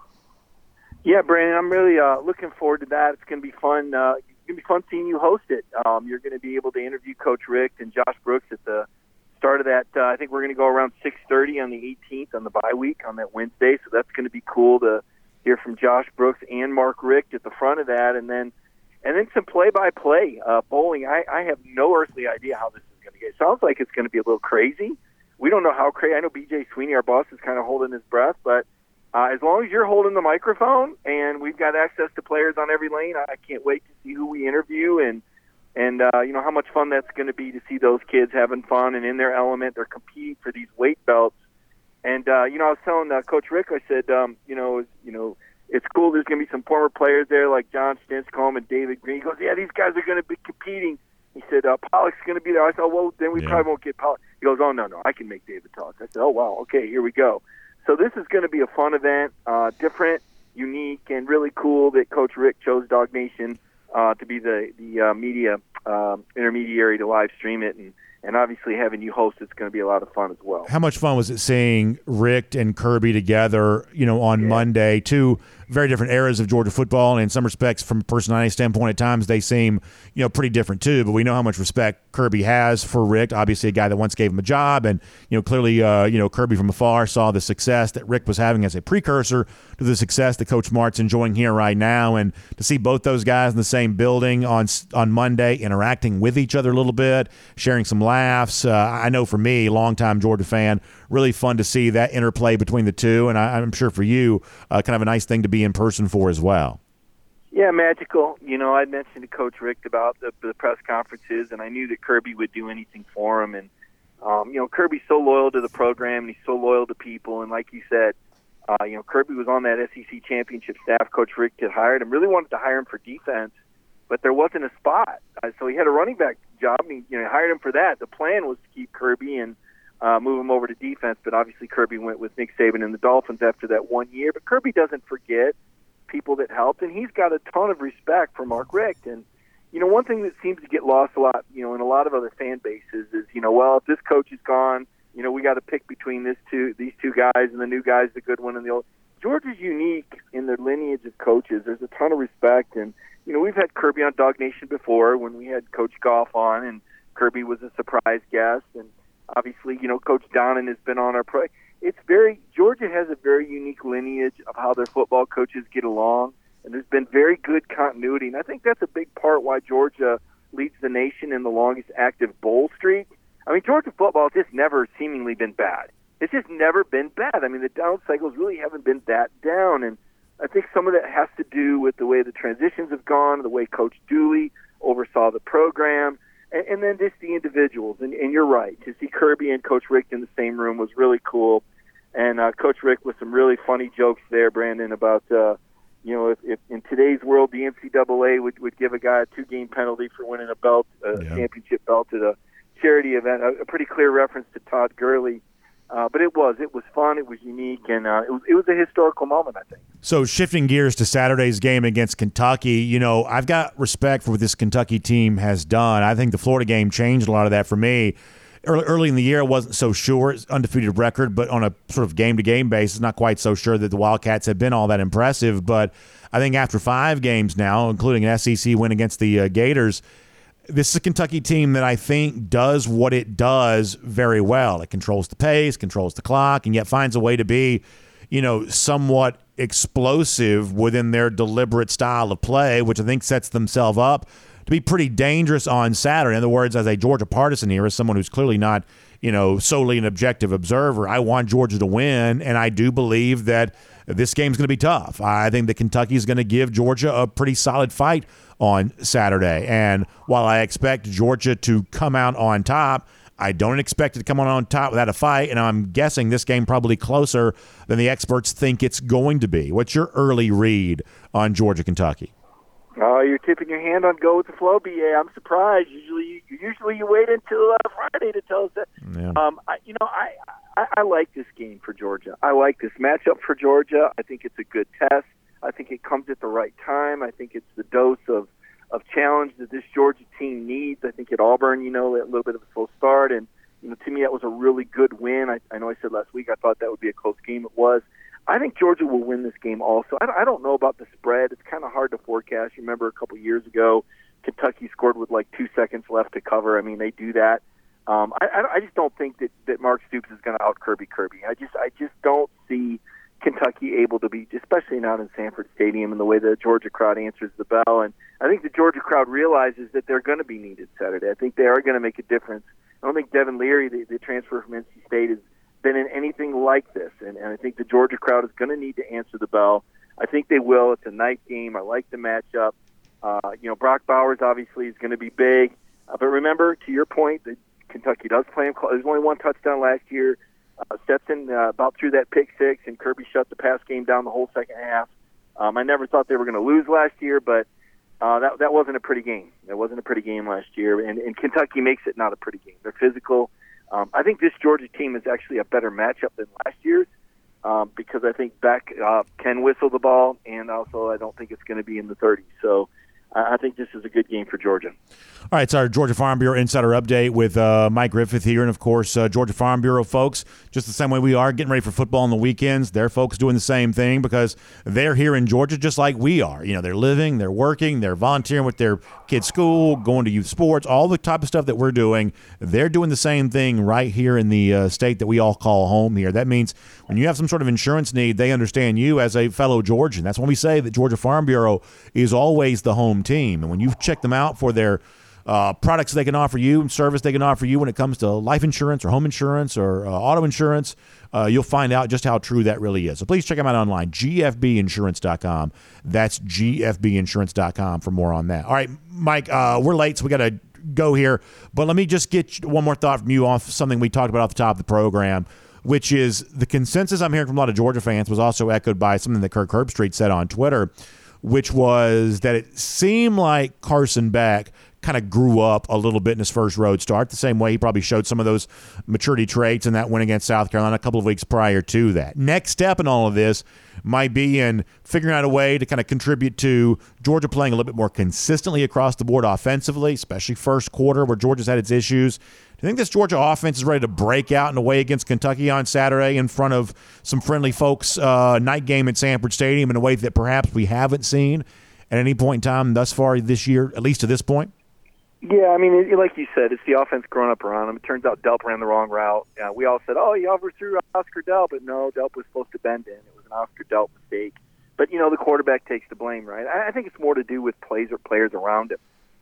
Yeah, Brandon, I'm really uh, looking forward to that. It's going to be fun. Uh, it's going to be fun seeing you host it. Um, you're going to be able to interview Coach Richt and Josh Brooks at the start of that. Uh, I think we're going to go around 6:30 on the 18th on the bye week on that Wednesday. So that's going to be cool to hear from Josh Brooks and Mark Richt at the front of that, and then and then some play-by-play uh, bowling. I, I have no earthly idea how this is going to get. Sounds like it's going to be a little crazy. We don't know how crazy. I know BJ Sweeney, our boss, is kind of holding his breath, but uh, as long as you're holding the microphone and we've got access to players on every lane, I can't wait to see who we interview and and uh, you know how much fun that's going to be to see those kids having fun and in their element. They're competing for these weight belts, and uh, you know I was telling uh, Coach Richt, I said, um, you know, you know, it's cool. There's going to be some former players there like Jon Stinchcomb and David Greene. He goes, yeah, these guys are going to be competing. He said, uh, Pollack's going to be there. I said, oh, well, then we yeah. probably won't get Pollock. He goes, oh, no, no, I can make David talk. I said, oh, wow, okay, here we go. So this is going to be a fun event, uh, different, unique, and really cool that Coach Richt chose DawgNation uh, to be the the uh, media uh, intermediary to live stream it, and and obviously having you host it's going to be a lot of fun as well. How much fun was it seeing Richt and Kirby together? You know, on yeah. Monday, two very different eras of Georgia football, and in some respects, from a personality standpoint, at times they seem you know pretty different too. But we know how much respect Kirby has for Richt, Obviously, a guy that once gave him a job, and you know clearly, uh, you know Kirby from afar saw the success that Richt was having as a precursor to the success that Coach Smart's enjoying here right now, and to see both those guys in the same building on on Monday, interacting with each other a little bit, sharing some laughs. Uh, I know for me, longtime Georgia fan, really fun to see that interplay between the two, and I, am sure for you, uh, kind of a nice thing to be in person for as well. Yeah, magical. You know, I mentioned to Coach Richt about the, the press conferences, and I knew that Kirby would do anything for him. And um, you know, Kirby's so loyal to the program, and he's so loyal to people. And like you said, uh, you know, Kirby was on that SEC championship staff. Coach Richt had hired him. Really wanted to hire him for defense, but there wasn't a spot. Uh, so he had a running back job, and he, you know, hired him for that. The plan was to keep Kirby and uh, move him over to defense. But obviously, Kirby went with Nick Saban and the Dolphins after that one year. But Kirby doesn't forget people that helped, and he's got a ton of respect for Mark Richt. And you know, one thing that seems to get lost a lot, you know, in a lot of other fan bases is, you know, well, if this coach is gone, you know, we got to pick between this two, these two guys, and the new guy's the good one, and the old. Georgia's unique in their lineage of coaches. There's a ton of respect, and you know, we've had Kirby on DawgNation before when we had Coach Goff on, and Kirby was a surprise guest, and Obviously, you know, Coach Donnan has been on our pro. It's very Georgia has a very unique lineage of how their football coaches get along, and there's been very good continuity. And I think that's a big part why Georgia leads the nation in the longest active bowl streak. I mean, Georgia football has just never seemingly been bad. It's just never been bad. I mean, the down cycles really haven't been that down, and I think some of that has to do with the way the transitions have gone, the way Coach Dooley oversaw the program and, and then just the individuals. And, and you're right to see Kirby and Coach Richt in the same room was really cool. And uh, Coach Richt with some really funny jokes there, Brandon, about uh, you know if, if in today's world the NCAA would would give a guy a two game penalty for winning a belt, a yeah. championship belt at a charity event. A, a pretty clear reference to Todd Gurley uh, but it was it was fun. It was unique, and uh, it was it was a historical moment. I think. So shifting gears to Saturday's game against Kentucky, you know I've got respect for what this Kentucky team has done. I think the Florida game changed a lot of that for me. Early, early in the year, I wasn't so sure it's undefeated record, but on a sort of game to game basis, not quite so sure that the Wildcats have been all that impressive. But I think after five games now, including an SEC win against the uh, Gators this is a Kentucky team that I think does what it does very well. It controls the pace, controls the clock, and yet finds a way to be, you know, somewhat explosive within their deliberate style of play, which I think sets themselves up to be pretty dangerous on Saturday. In other words, as a Georgia partisan here, as someone who's clearly not, you know, solely an objective observer, I want Georgia to win, and I do believe that this game's going to be tough. I think that Kentucky is going to give Georgia a pretty solid fight on Saturday. And while I expect Georgia to come out on top, I don't expect it to come on on top without a fight, and I'm guessing this game probably closer than the experts think it's going to be. What's your early read on Georgia Kentucky? Oh, you're tipping your hand on go with the flow, BA. I'm surprised. Usually, usually you wait until uh, Friday to tell us that. Yeah. Um, I, you know, I, I I like this game for Georgia. I like this matchup for Georgia. I think it's a good test. I think it comes at the right time. I think it's the dose of of challenge that this Georgia team needs. I think at Auburn, you know, a little bit of a slow start, and you know, to me, that was a really good win. I, I know I said last week I thought that would be a close game. It was. I think Georgia will win this game also. I, I don't know about the spread. It's kind of hard to forecast. You remember a couple years ago, Kentucky scored with like two seconds left to cover. I mean, they do that. Um, I, I, I just don't think that, that Mark Stoops is going to out Kirby Kirby. I just I just don't see Kentucky able to beat, especially not in Sanford Stadium, and the way the Georgia crowd answers the bell. And I think the Georgia crowd realizes that they're going to be needed Saturday. I think they are going to make a difference. I don't think Devin Leary, the, the transfer from NC State, is been in anything like this. And, and I think the Georgia crowd is going to need to answer the bell. I think they will. It's a night game. I like the matchup. Uh, you know, Brock Bowers obviously is going to be big. Uh, but remember, to your point, that Kentucky does play him. There's only one touchdown last year. Uh, Stetson uh, about threw that pick six, and Kirby shut the pass game down the whole second half. Um, I never thought they were going to lose last year, but uh, that that wasn't a pretty game. That wasn't a pretty game last year, and, and Kentucky makes it not a pretty game. They're physical. Um, I think this Georgia team is actually a better matchup than last year's um, because I think Beck uh, can whistle the ball, and also I don't think it's going to be in the 30s. So I think this is a good game for Georgia. All right, it's our Georgia Farm Bureau Insider Update with uh, Mike Griffith here. And of course, uh, Georgia Farm Bureau folks, just the same way we are, getting ready for football on the weekends. Their folks doing the same thing because they're here in Georgia just like we are. You know, they're living, they're working, they're volunteering with their kids' school, going to youth sports, all the type of stuff that we're doing. They're doing the same thing right here in the uh, state that we all call home here. That means when you have some sort of insurance need, they understand you as a fellow Georgian. That's when we say that Georgia Farm Bureau is always the home team. And when you check them out for their uh, products they can offer you and service they can offer you when it comes to life insurance or home insurance or uh, auto insurance, uh, you'll find out just how true that really is. So please check them out online, gfbinsurance.com. That's gfbinsurance.com for more on that. All right, Mike, uh, we're late, so we got to go here. But let me just get one more thought from you off something we talked about off the top of the program, which is the consensus I'm hearing from a lot of Georgia fans was also echoed by something that Kirk Herbstreit said on Twitter, which was that it seemed like Carson Beck – kind of grew up a little bit in his first road start, the same way he probably showed some of those maturity traits in that win against South Carolina a couple of weeks prior to that. Next step in all of this might be in figuring out a way to kind of contribute to Georgia playing a little bit more consistently across the board offensively, especially first quarter where Georgia's had its issues. Do you think this Georgia offense is ready to break out in a way against Kentucky on Saturday in front of some friendly folks uh, night game at Sanford Stadium in a way that perhaps we haven't seen at any point in time thus far this year, at least to this point? Yeah, I mean, it, like you said, it's the offense growing up around him. It turns out Delp ran the wrong route. Uh, we all said, "Oh, he overthrew Oscar Delp," but no, Delp was supposed to bend in. It was an Oscar Delp mistake. But you know, the quarterback takes the blame, right? I, I think it's more to do with plays or players around him.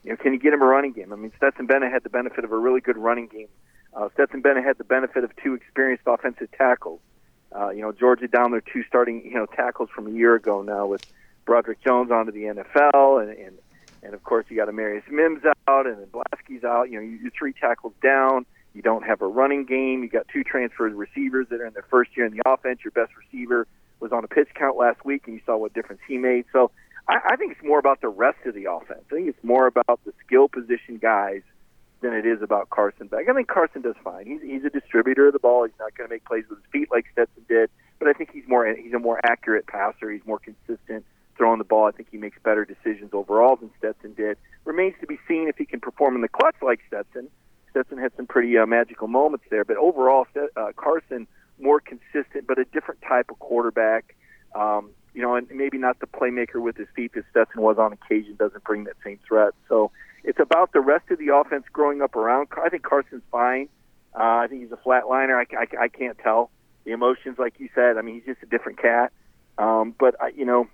You know, can you get him a running game? I mean, Stetson Bennett had the benefit of a really good running game. Uh, Stetson Bennett had the benefit of two experienced offensive tackles. Uh, you know, Georgia down their two starting you know tackles from a year ago now with Broderick Jones onto the NFL and, and and of course you got Amarius Mims out, and then Blaske's out. You know, you, you're three tackles down. You don't have a running game. You got two transferred receivers that are in their first year in the offense. Your best receiver was on a pitch count last week, and you saw what difference he made. So I, I think it's more about the rest of the offense. I think it's more about the skill position guys than it is about Carson Beck. I think Carson does fine. He's he's a distributor of the ball. He's not going to make plays with his feet like Stetson did, but I think he's more he's a more accurate passer. He's more consistent throwing the ball. I think he makes better decisions overall than Stetson did. Remains to be seen if he can perform in the clutch like Stetson. Stetson had some pretty uh, magical moments there, but overall, uh, Carson more consistent, but a different type of quarterback. Um, you know, and maybe not the playmaker with his feet that Stetson was on occasion. Doesn't bring that same threat. So it's about the rest of the offense growing up around. I think Carson's fine. Uh, I think he's a flatliner. I, I, I can't tell the emotions, like you said. I mean, he's just a different cat. Um, but I, you know,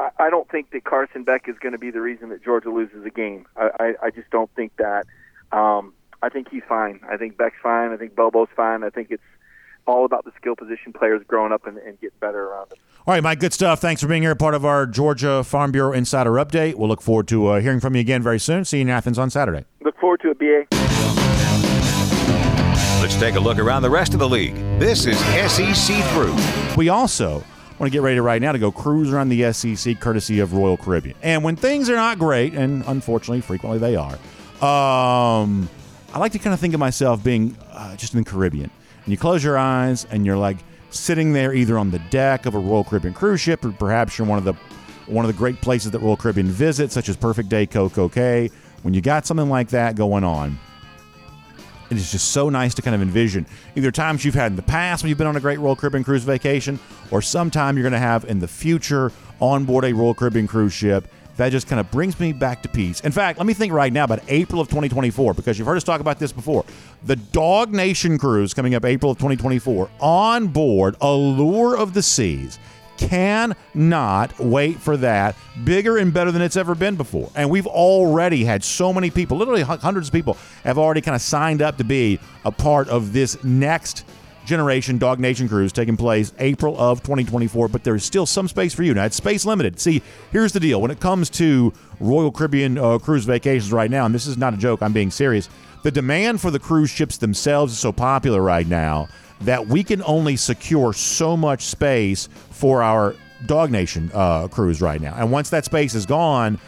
I, I don't think that Carson Beck is going to be the reason that Georgia loses a game. I, I, I just don't think that. Um, I think he's fine. I think Beck's fine. I think Bobo's fine. I think it's all about the skill position players growing up and, and getting better around them. All right, Mike, good stuff. Thanks for being here, part of our Georgia Farm Bureau Insider Update. We'll look forward to uh, hearing from you again very soon. See you in Athens on Saturday. Look forward to it, BA. Let's take a look around the rest of the league. This is SEC Through. We also want to get ready right now to go cruise around the SEC courtesy of Royal Caribbean. And when things are not great, and unfortunately, frequently they are, um, I like to kind of think of myself being uh, just in the Caribbean. And you close your eyes and you're like sitting there either on the deck of a Royal Caribbean cruise ship or perhaps you're one of the one of the great places that Royal Caribbean visits, such as Perfect Day Coco Cay. When you got something like that going on, it is just so nice to kind of envision either times you've had in the past when you've been on a great Royal Caribbean cruise vacation, or sometime you're going to have in the future on board a Royal Caribbean cruise ship. That just kind of brings me back to peace. In fact, let me think right now about April of 2024 because you've heard us talk about this before. The DawgNation cruise coming up April of 2024 on board Allure of the Seas cannot wait for that. Bigger and better than it's ever been before. And we've already had so many people, literally hundreds of people, have already kind of signed up to be a part of this next generation DawgNation cruise taking place April of 2024, but there's still some space for you. Now, it's space limited. See, here's the deal. When it comes to Royal Caribbean uh, cruise vacations right now, and this is not a joke, I'm being serious, the demand for the cruise ships themselves is so popular right now that we can only secure so much space for our DawgNation uh, cruise right now. And once that space is gone,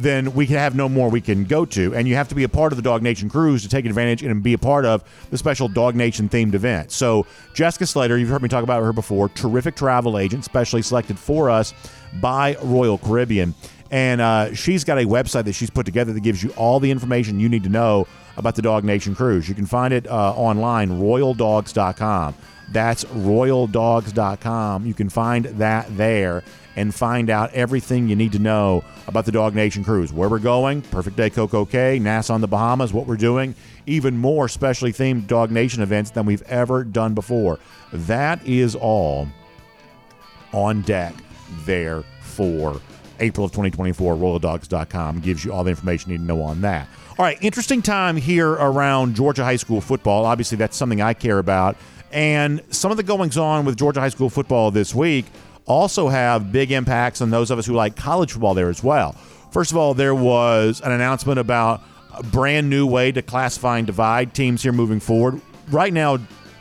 then we can have no more we can go to. And you have to be a part of the DawgNation cruise to take advantage and be a part of the special DawgNation themed event. So, Jessica Slater, you've heard me talk about her before, terrific travel agent, specially selected for us by Royal Caribbean. And uh, she's got a website that she's put together that gives you all the information you need to know about the DawgNation cruise. You can find it uh, online, royaldogs.com. That's royaldogs.com. You can find that there and find out everything you need to know about the DawgNation cruise. Where we're going, Perfect Day Coco Cay, Nassau in the Bahamas, what we're doing, even more specially themed DawgNation events than we've ever done before. That is all on deck there for April of 2024. RoyalDogs.com gives you all the information you need to know on that. All right, interesting time here around Georgia high school football. Obviously, that's something I care about. And some of the goings on with Georgia high school football this week also have big impacts on those of us who like college football there as well. First of all, there was an announcement about a brand new way to classify and divide teams here moving forward. Right now,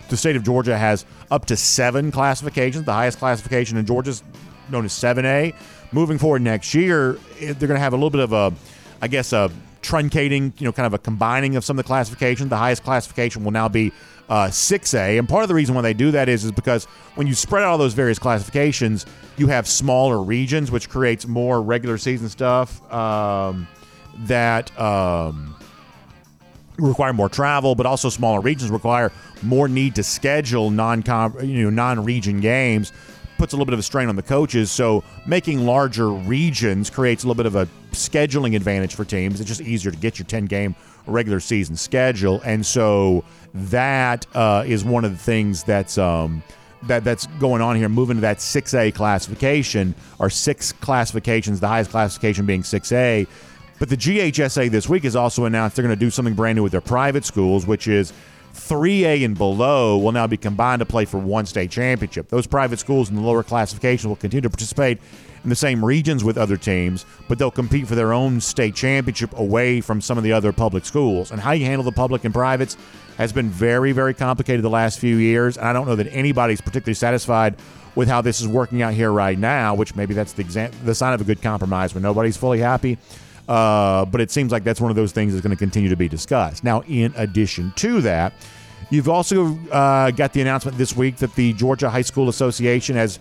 the state of Georgia has up to seven classifications. The highest classification in Georgia is known as 7A. Moving forward next year, eh, they're going to have a little bit of a, I guess, a truncating, you know, kind of a combining of some of the classifications. The highest classification will now be uh, 6A. And part of the reason why they do that is, is because when you spread out all those various classifications, you have smaller regions, which creates more regular season stuff um, that um, require more travel, but also smaller regions require more need to schedule non you know non-region games puts a little bit of a strain on the coaches. So making larger regions creates a little bit of a scheduling advantage for teams. It's just easier to get your 10 game regular season schedule. And so that uh, is one of the things that's. Um, that, that's going on here, moving to that 6A classification, or six classifications, the highest classification being 6A. But the GHSA this week has also announced they're going to do something brand new with their private schools, which is 3A and below will now be combined to play for one state championship. Those private schools in the lower classification will continue to participate in the same regions with other teams, but they'll compete for their own state championship away from some of the other public schools. And how you handle the public and privates has been very, very complicated the last few years. And I don't know that anybody's particularly satisfied with how this is working out here right now, which maybe that's the, the sign of a good compromise when nobody's fully happy. Uh, but it seems like that's one of those things that's going to continue to be discussed. Now, in addition to that, you've also uh, got the announcement this week that the Georgia High School Association has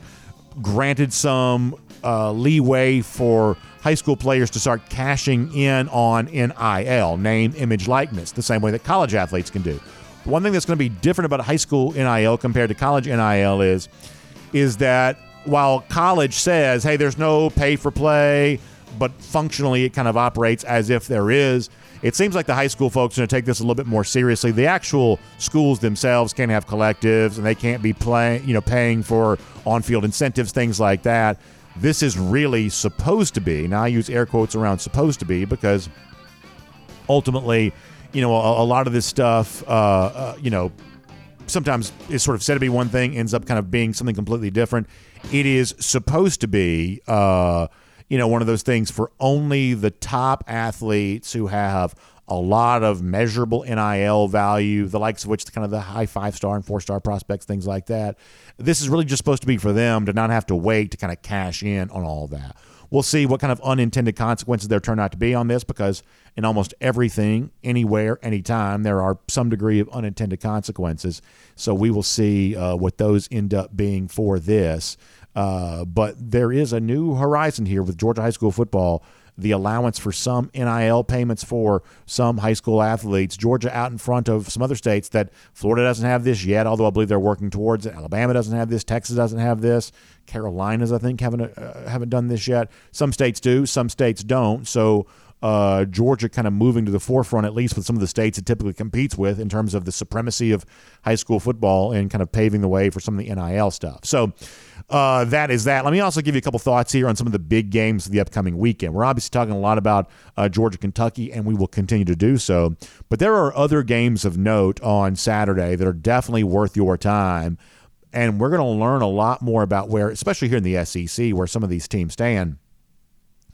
granted some uh, leeway for high school players to start cashing in on NIL, name, image, likeness, the same way that college athletes can do. One thing that's going to be different about high school NIL compared to college NIL is, is that while college says, hey, there's no pay for play, but functionally it kind of operates as if there is. It seems like the high school folks are going to take this a little bit more seriously. The actual schools themselves can't have collectives, and they can't be playing, you know, paying for on-field incentives, things like that. This is really supposed to be. Now I use air quotes around "supposed to be" because ultimately, you know, a, a lot of this stuff, uh, uh, you know, sometimes is sort of said to be one thing, ends up kind of being something completely different. It is supposed to be, uh, you know, one of those things for only the top athletes who have a lot of measurable NIL value, the likes of which the kind of the high five star and four star prospects, things like that. This is really just supposed to be for them to not have to wait to kind of cash in on all that. We'll see what kind of unintended consequences there turn out to be on this because in almost everything, anywhere, anytime, there are some degree of unintended consequences. So we will see uh, what those end up being for this. Uh, but there is a new horizon here with Georgia high school football the allowance for some NIL payments for some high school athletes. Georgia out in front of some other states that Florida doesn't have this yet, although I believe they're working towards it. Alabama doesn't have this. Texas doesn't have this. Carolinas, I think, haven't uh, haven't done this yet. Some states do. Some states don't. So uh, Georgia kind of moving to the forefront, at least with some of the states it typically competes with in terms of the supremacy of high school football and kind of paving the way for some of the NIL stuff. So uh, that is that. Let me also give you a couple thoughts here on some of the big games of the upcoming weekend. We're obviously talking a lot about uh, Georgia, Kentucky, and we will continue to do so. But there are other games of note on Saturday that are definitely worth your time. And we're going to learn a lot more about where, especially here in the SEC, where some of these teams stand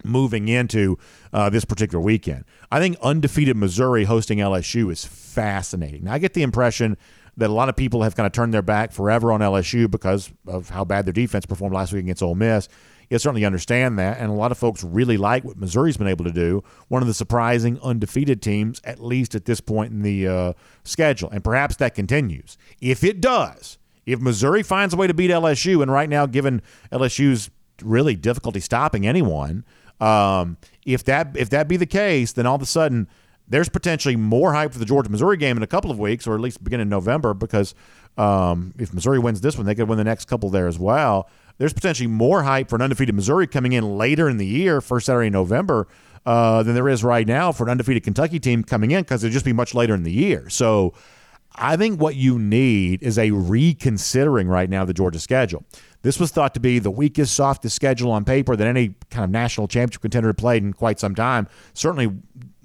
moving into uh, this particular weekend. I think undefeated Missouri hosting LSU is fascinating. Now, I get the impression that a lot of people have kind of turned their back forever on LSU because of how bad their defense performed last week against Ole Miss. You certainly understand that, and a lot of folks really like what Missouri's been able to do. One of the surprising undefeated teams, at least at this point in the uh, schedule, and perhaps that continues. If it does, if Missouri finds a way to beat LSU, and right now, given LSU's really difficulty stopping anyone, um, if that if that be the case, then all of a sudden there's potentially more hype for the Georgia Missouri game in a couple of weeks, or at least beginning in November, because um, if Missouri wins this one, they could win the next couple there as well. There's potentially more hype for an undefeated Missouri coming in later in the year, first Saturday in November, uh, than there is right now for an undefeated Kentucky team coming in because it'll just be much later in the year. So I think what you need is a reconsidering right now the Georgia schedule. This was thought to be the weakest, softest schedule on paper that any kind of national championship contender had played in quite some time. Certainly,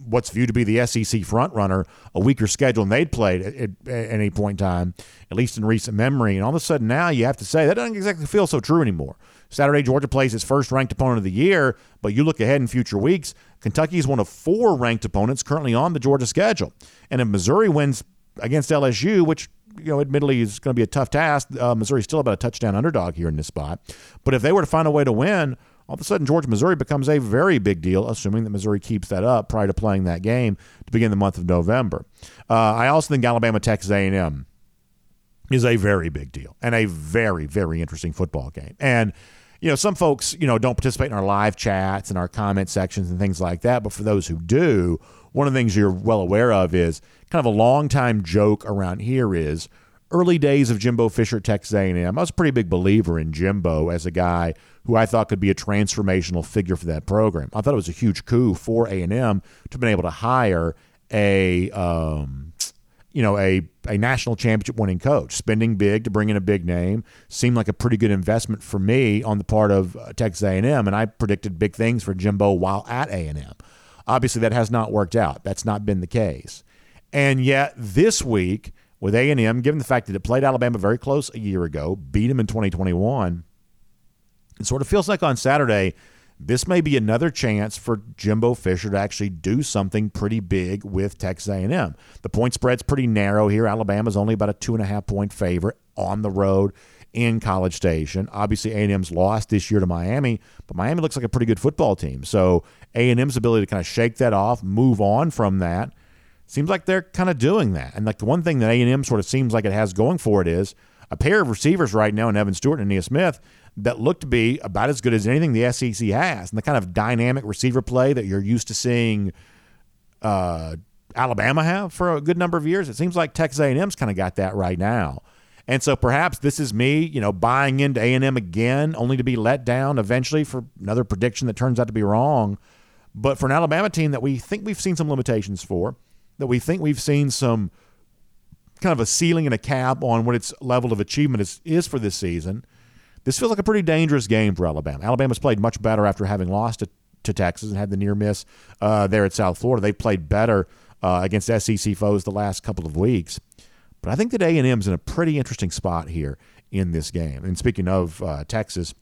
what's viewed to be the SEC frontrunner, a weaker schedule than they'd played at, at, at, any point in time, at least in recent memory. And all of a sudden now you have to say that doesn't exactly feel so true anymore. Saturday, Georgia plays its first ranked opponent of the year, but you look ahead in future weeks, Kentucky is one of four ranked opponents currently on the Georgia schedule. And if Missouri wins against LSU, which you know, admittedly is going to be a tough task. Uh, Missouri's still about a touchdown underdog here in this spot. But if they were to find a way to win, all of a sudden Georgia Missouri becomes a very big deal, assuming that Missouri keeps that up prior to playing that game to begin the month of November. Uh, I also think Alabama Texas A&M is a very big deal and a very very interesting football game. And you know, some folks you know don't participate in our live chats and our comment sections and things like that, but for those who do, one of the things you're well aware of is kind of a long time joke around here is early days of Jimbo Fisher Texas A&M. I was a pretty big believer in Jimbo as a guy who I thought could be a transformational figure for that program. I thought it was a huge coup for A&M to have been able to hire a um, you know a a national championship winning coach, spending big to bring in a big name. Seemed like a pretty good investment for me on the part of uh, Texas A&M, and I predicted big things for Jimbo while at A&M. Obviously, that has not worked out. That's not been the case. And yet, this week with A&M, given the fact that it played Alabama very close a year ago, beat them in 2021, it sort of feels like on Saturday, this may be another chance for Jimbo Fisher to actually do something pretty big with Texas A&M. The point spread's pretty narrow here. Alabama's only about a two and a half point favorite on the road in College Station. Obviously, A&M's lost this year to Miami, but Miami looks like a pretty good football team. So A&M's ability to kind of shake that off, move on from that, seems like they're kind of doing that. And like the one thing that A&M sort of seems like it has going for it is a pair of receivers right now in Evan Stewart and Ainias Smith that look to be about as good as anything the SEC has. And the kind of dynamic receiver play that you're used to seeing uh, Alabama have for a good number of years, it seems like Texas A&M's kind of got that right now. And so perhaps this is me, you know, buying into A&M again, only to be let down eventually for another prediction that turns out to be wrong. But for an Alabama team that we think we've seen some limitations for, that we think we've seen some kind of a ceiling and a cap on what its level of achievement is, is for this season, this feels like a pretty dangerous game for Alabama. Alabama's played much better after having lost to, to Texas and had the near miss uh, there at South Florida. They've played better uh, against SEC foes the last couple of weeks. But I think that A&M's in a pretty interesting spot here in this game. And speaking of uh, Texas,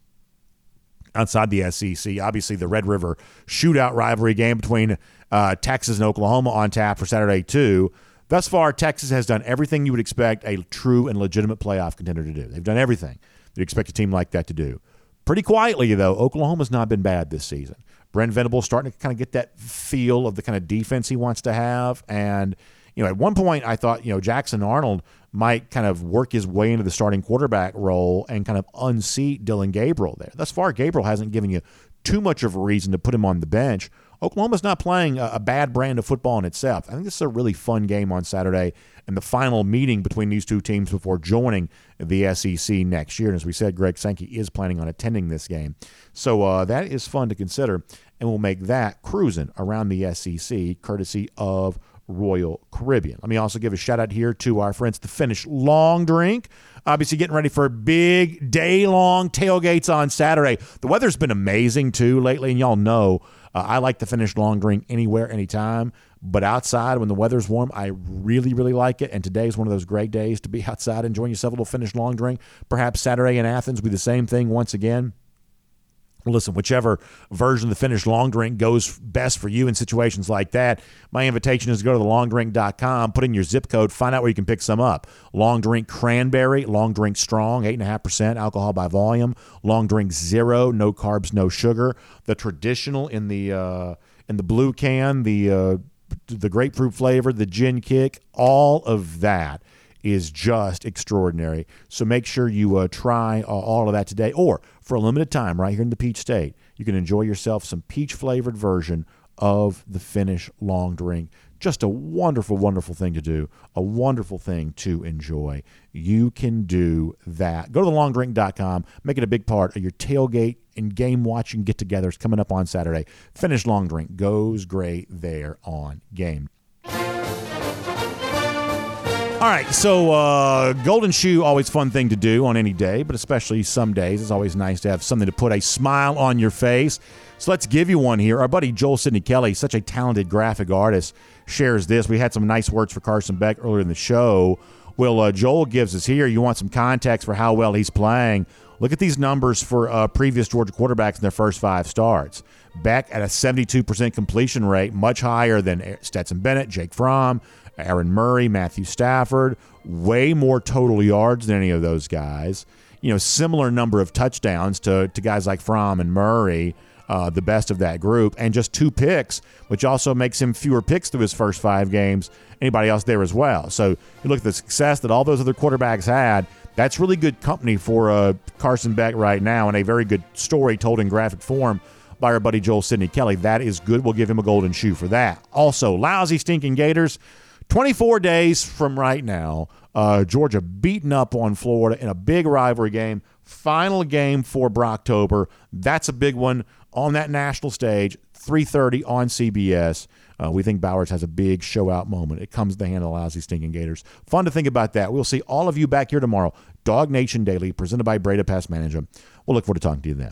outside the SEC, obviously the Red River shootout rivalry game between uh, Texas and Oklahoma on tap for Saturday too. Thus far, Texas has done everything you would expect a true and legitimate playoff contender to do. They've done everything you expect a team like that to do. Pretty quietly, though, Oklahoma's not been bad this season. Brent Venables starting to kind of get that feel of the kind of defense he wants to have. And, you know, at one point I thought, you know, Jackson Arnold might kind of work his way into the starting quarterback role and kind of unseat Dillon Gabriel there. Thus far, Gabriel hasn't given you too much of a reason to put him on the bench. Oklahoma's not playing a, a, bad brand of football in itself. I think this is a really fun game on Saturday and the final meeting between these two teams before joining the SEC next year. And as we said, Greg Sankey is planning on attending this game. So uh, that is fun to consider, and we'll make that cruising around the SEC courtesy of Royal Caribbean. Let me also give a shout out here to our friends the Finnish Long Drink. Obviously, getting ready for a big day long tailgates on Saturday. The weather's been amazing too lately, and y'all know uh, I like the Finnish Long Drink anywhere, anytime. But outside, when the weather's warm, I really, really like it. And today is one of those great days to be outside enjoying yourself a little Finnish long drink. Perhaps Saturday in Athens will be the same thing once again. Listen, whichever version of the Finnish long drink goes best for you in situations like that, my invitation is to go to thelongdrink.com, put in your zip code, find out where you can pick some up. Long drink cranberry, long drink strong, 8.5% alcohol by volume, long drink zero, no carbs, no sugar. The traditional in the uh, in the blue can, the uh, the grapefruit flavor, the gin kick, all of that is just extraordinary. So make sure you uh, try uh, all of that today, or for a limited time, right here in the Peach State, you can enjoy yourself some peach flavored version of the Finnish long drink. Just a wonderful, wonderful thing to do, a wonderful thing to enjoy. You can do that. Go to thelongdrink.com, make it a big part of your tailgate and game watching get togethers coming up on Saturday. Finnish long drink goes great there on game. All right, so uh, golden shoe always fun thing to do on any day, but especially some days. It's always nice to have something to put a smile on your face. So let's give you one here. Our buddy Joel Sidney Kelly, such a talented graphic artist, shares this. We had some nice words for Carson Beck earlier in the show. Well, uh, Joel gives us here. You want some context for how well he's playing? Look at these numbers for uh, previous Georgia quarterbacks in their first five starts. Beck at a 72% completion rate, much higher than Stetson Bennett, Jake Fromm, Aaron Murray, Matthew Stafford, way more total yards than any of those guys. You know, similar number of touchdowns to, to guys like Fromm and Murray, uh, the best of that group, and just two picks, which also makes him fewer picks through his first five games. Anybody else there as well. So you look at the success that all those other quarterbacks had. That's really good company for uh, Carson Beck right now, and a very good story told in graphic form by our buddy Joel Sidney Kelly. That is good. We'll give him a golden shoe for that. Also, lousy stinking Gators. 24 days from right now, uh, Georgia beating up on Florida in a big rivalry game. Final game for Brocktober. That's a big one on that national stage. 3:30 on CBS. Uh, we think Bowers has a big show out moment. It comes to the hand of the lousy stinking Gators. Fun to think about that. We'll see all of you back here tomorrow. DawgNation Daily, presented by Breda Pest Management. We'll look forward to talking to you then.